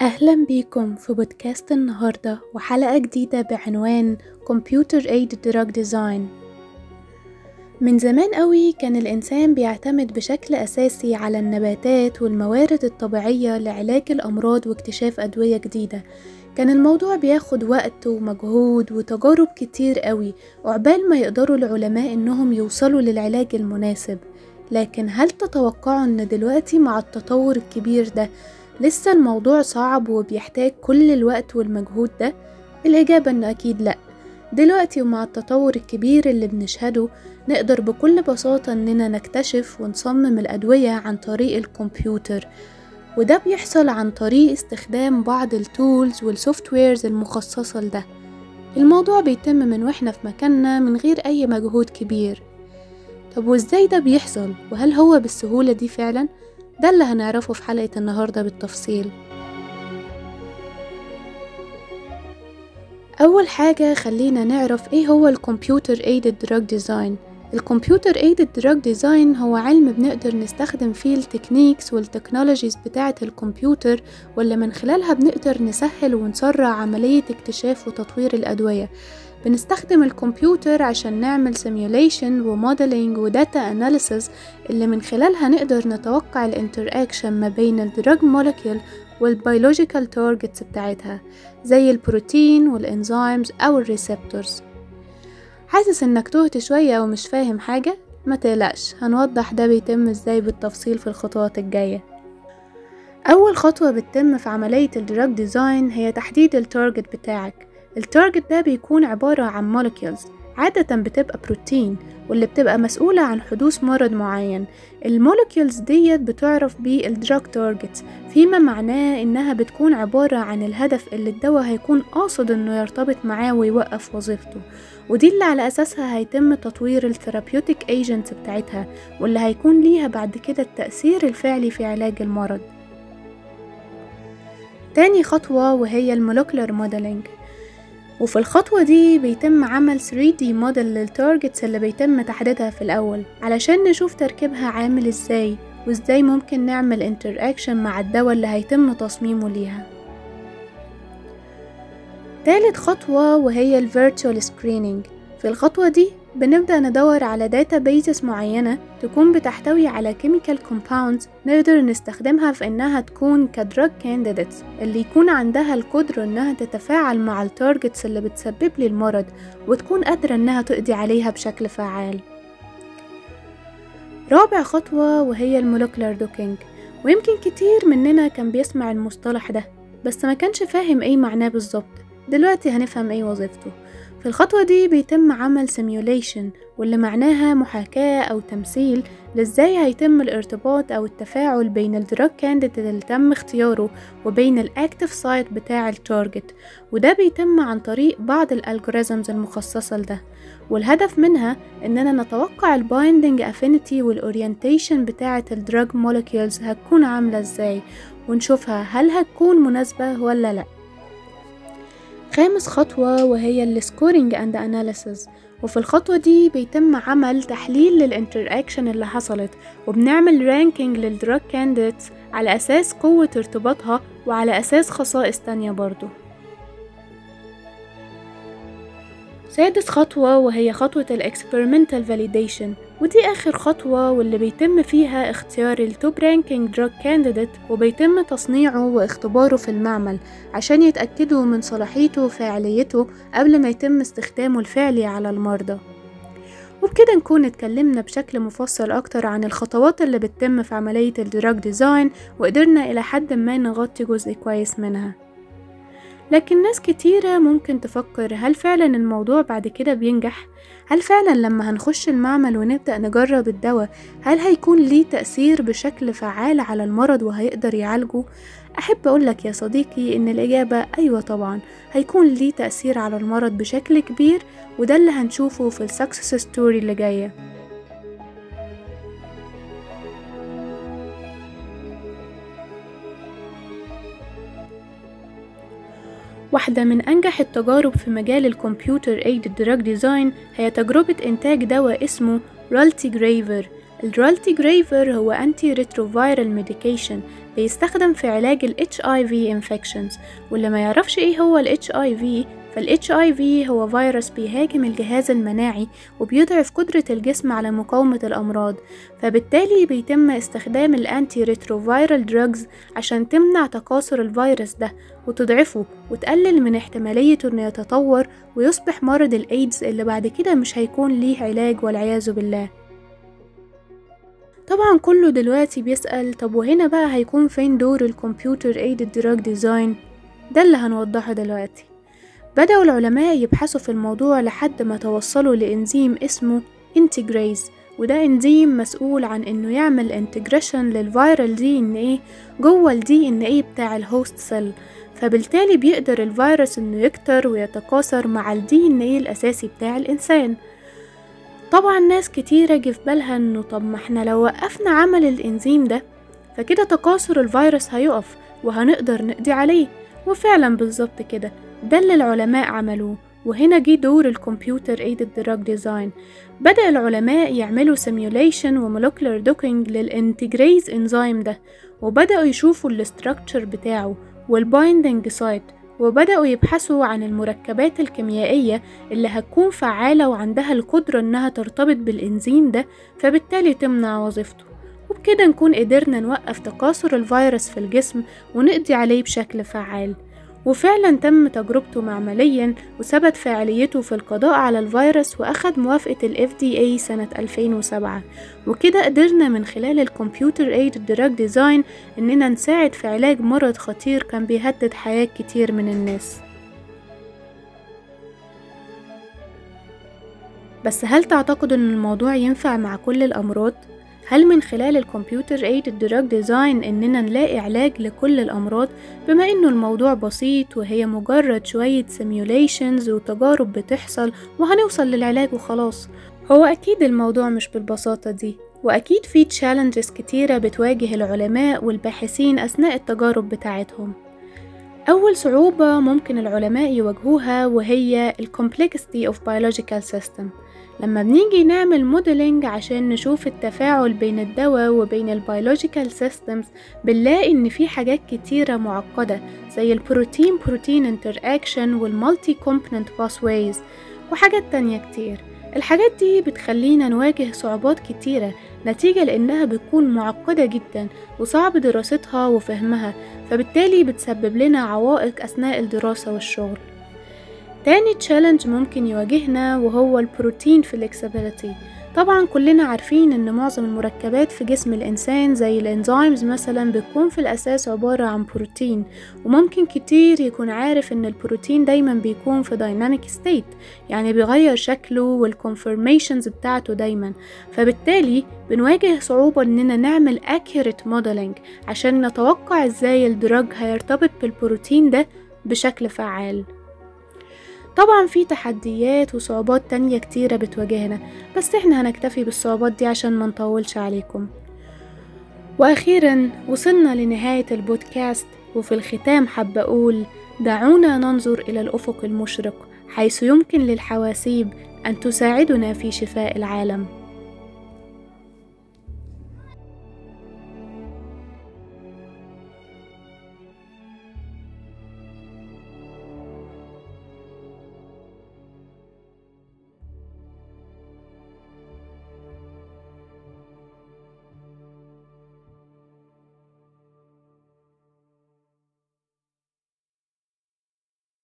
أهلا بيكم في بودكاست النهاردة وحلقة جديدة بعنوان Computer Aided Drug Design. من زمان قوي كان الإنسان بيعتمد بشكل أساسي على النباتات والموارد الطبيعية لعلاج الأمراض واكتشاف أدوية جديدة. كان الموضوع بياخد وقت ومجهود وتجارب كتير قوي وعبال ما يقدروا العلماء إنهم يوصلوا للعلاج المناسب. لكن هل تتوقعوا إن دلوقتي مع التطور الكبير ده لسه الموضوع صعب وبيحتاج كل الوقت والمجهود ده؟ الإجابة إنه أكيد لأ. دلوقتي ومع التطور الكبير اللي بنشهده نقدر بكل بساطة إننا نكتشف ونصمم الأدوية عن طريق الكمبيوتر. وده بيحصل عن طريق استخدام بعض ال tools وال softwares المخصصة لده. الموضوع بيتم من وإحنا في مكاننا من غير أي مجهود كبير. طب وإزاي ده بيحصل؟ وهل هو بالسهولة دي فعلا؟ ده اللي هنعرفه في حلقة النهاردة بالتفصيل. أول حاجة خلينا نعرف إيه هو ال Computer Aided Drug Design. ال Computer Aided Drug Design هو علم بنقدر نستخدم فيه ال techniques وال technologies بتاعة الكمبيوتر واللي من خلالها بنقدر نسهل ونسرع عملية اكتشاف وتطوير الأدوية. بنستخدم الكمبيوتر عشان نعمل simulation و modeling و data analysis اللي من خلالها نقدر نتوقع ال interaction ما بين ال drug molecule وال biological targets بتاعتها زي البروتين وال enzymes أو ال receptors حاسس إنك تهت شوية أو مش فاهم حاجة؟ ما تقلقش هنوضح ده بيتم إزاي بالتفصيل في الخطوات الجاية. أول خطوة بتتم في عملية ال drug design هي تحديد ال target بتاعك. ال target ده بيكون عبارة عن molecules عادة بتبقى بروتين واللي بتبقى مسؤولة عن حدوث مرض معين. ال molecules ديت بتعرف بال drug target فيما معناه إنها بتكون عبارة عن الهدف اللي الدواء هيكون قاصد إنه يرتبط معاه ويوقف وظيفته. ودي اللي على أساسها هيتم تطوير ال therapeutic agents بتاعتها واللي هيكون ليها بعد كده التأثير الفعلي في علاج المرض. تاني خطوة وهي ال molecular modeling وفي الخطوة دي بيتم عمل 3D model لل targets اللي بيتم تحديدها في الأول علشان نشوف تركيبها عامل إزاي وإزاي ممكن نعمل interaction مع الدواء اللي هيتم تصميمه ليها. تالت خطوة وهي ال Virtual Screening. في الخطوة دي بنبدأ ندور على databases معينة تكون بتحتوي على chemical compounds نقدر نستخدمها في إنها تكون ك drug candidates اللي يكون عندها القدرة إنها تتفاعل مع ال targets اللي بتسبب لي المرض وتكون قادرة إنها تقضي عليها بشكل فعال. رابع خطوة وهي ال molecular docking ويمكن كتير مننا كان بيسمع المصطلح ده بس ما كانش فاهم إيه معناه بالظبط. دلوقتي هنفهم إيه وظيفته. في الخطوة دي بيتم عمل simulation واللي معناها محاكاة أو تمثيل لإزاي هيتم الارتباط أو التفاعل بين ال drug candidate اللي تم اختياره وبين ال active site بتاع ال target وده بيتم عن طريق بعض ال algorithms المخصصة لده. والهدف منها إننا نتوقع ال binding affinity وال orientation بتاعة ال drug molecules هتكون عاملة إزاي ونشوفها هل هتكون مناسبة ولا لأ. خامس خطوة وهي ال scoring and analysis وفي الخطوة دي بيتم عمل تحليل لل interaction اللي حصلت وبنعمل ranking لل drug candidates على أساس قوة ارتباطها وعلى أساس خصائص تانية برضو. سادس خطوة وهي خطوة ال experimental validation ودي آخر خطوة واللي بيتم فيها اختيار ال top ranking drug candidate وبيتم تصنيعه واختباره في المعمل عشان يتأكدوا من صلاحيته وفاعليته قبل ما يتم استخدامه الفعلي على المرضى. وبكده نكون اتكلمنا بشكل مفصل أكتر عن الخطوات اللي بتتم في عملية ال drug design وقدرنا إلى حد ما نغطي جزء كويس منها. لكن ناس كتيرة ممكن تفكر هل فعلا الموضوع بعد كده بينجح؟ هل فعلا لما هنخش المعمل ونبدأ نجرب الدواء هل هيكون ليه تأثير بشكل فعال على المرض وهيقدر يعالجه؟ أحب أقولك يا صديقي إن الإجابة أيوة طبعا هيكون ليه تأثير على المرض بشكل كبير وده اللي هنشوفه في ال success story اللي جاية واحدة من أنجح التجارب في مجال ال computer aided drug design هي تجربة إنتاج دواء اسمه رالتيجرافير الرالتيجرافير هو antiretroviral medication بيستخدم في علاج ال HIV infections. واللي ما يعرفش إيه هو ال HIV فال HIV هو فيروس بيهاجم الجهاز المناعي وبيضعف قدرة الجسم على مقاومة الأمراض فبالتالي بيتم استخدام ال antiretroviral drugs عشان تمنع تكاثر الفيروس ده وتضعفه وتقلل من احتمالية إنه يتطور ويصبح مرض الإيدز اللي بعد كده مش هيكون ليه علاج والعياذ بالله. طبعا كله دلوقتي بيسأل طب وهنا بقى هيكون فين دور ال computer aided drug design ده اللي هنوضحه دلوقتي. بدأوا العلماء يبحثوا في الموضوع لحد ما توصلوا لإنزيم اسمه integrase وده إنزيم مسؤول عن إنه يعمل integration لل viral DNA جوه ال DNA بتاع ال host cell فبالتالي بيقدر الفيروس إنه يكتر ويتكاثر مع ال DNA الأساسي بتاع الإنسان. طبعا ناس كتيرة جه في بالها إنه طب ما إحنا لو وقفنا عمل الإنزيم ده فكده تكاثر الفيروس هيقف وهنقدر نقضي عليه. وفعلا بالظبط كده. ده اللي العلماء عملوه وهنا جه دور ال computer aided drug design بدأ العلماء يعملوا simulation و molecular docking لل integrase enzyme ده وبدأوا يشوفوا ال structure بتاعه وال binding site وبدأوا يبحثوا عن المركبات الكيميائية اللي هتكون فعالة وعندها القدرة إنها ترتبط بالإنزيم ده فبالتالي تمنع وظيفته. وبكده نكون قدرنا نوقف تكاثر الفيروس في الجسم ونقضي عليه بشكل فعال. وفعلا تم تجربته معمليا وثبت فاعليته في القضاء على الفيروس وأخد موافقة ال FDA سنة 2007 وكده قدرنا من خلال ال computer aided drug design إننا نساعد في علاج مرض خطير كان بيهدد حياة كتير من الناس بس هل تعتقد إن الموضوع ينفع مع كل الأمراض؟ هل من خلال ال computer aided drug design إننا نلاقي علاج لكل الأمراض؟ بما إنه الموضوع بسيط وهي مجرد شوية simulations وتجارب بتحصل وهنوصل للعلاج وخلاص. هو أكيد الموضوع مش بالبساطة دي وأكيد في challenges كتيرة بتواجه العلماء والباحثين أثناء التجارب بتاعتهم. أول صعوبة ممكن العلماء يواجهوها وهي ال complexity of biological system. لما بنيجي نعمل modeling عشان نشوف التفاعل بين الدواء وبين ال biological systems بنلاقي إن في حاجات كتيرة معقدة زي ال protein protein interaction وال multi component pathways وحاجات تانية كتير. الحاجات دي بتخلينا نواجه صعوبات كتيرة نتيجة لأنها بتكون معقدة جدا وصعب دراستها وفهمها فبالتالي بتسبب لنا عوائق أثناء الدراسة والشغل. تاني challenge ممكن يواجهنا وهو ال protein flexibility طبعا كلنا عارفين إن معظم المركبات في جسم الإنسان زي ال enzymes مثلا بتكون في الأساس عبارة عن بروتين وممكن كتير يكون عارف إن البروتين دايما بيكون في dynamic state يعني بيغير شكله وال conformations بتاعته دايما. فبالتالي بنواجه صعوبة إننا نعمل accurate modeling عشان نتوقع إزاي ال drug هيرتبط بالبروتين ده بشكل فعال. طبعا في تحديات وصعوبات تانية كتيرة بتواجهنا بس إحنا هنكتفي بالصعوبات دي عشان ما نطولش عليكم. وأخيرا وصلنا لنهاية البودكاست وفي الختام حابة أقول دعونا ننظر إلى الأفق المشرق حيث يمكن للحواسيب أن تساعدنا في شفاء العالم.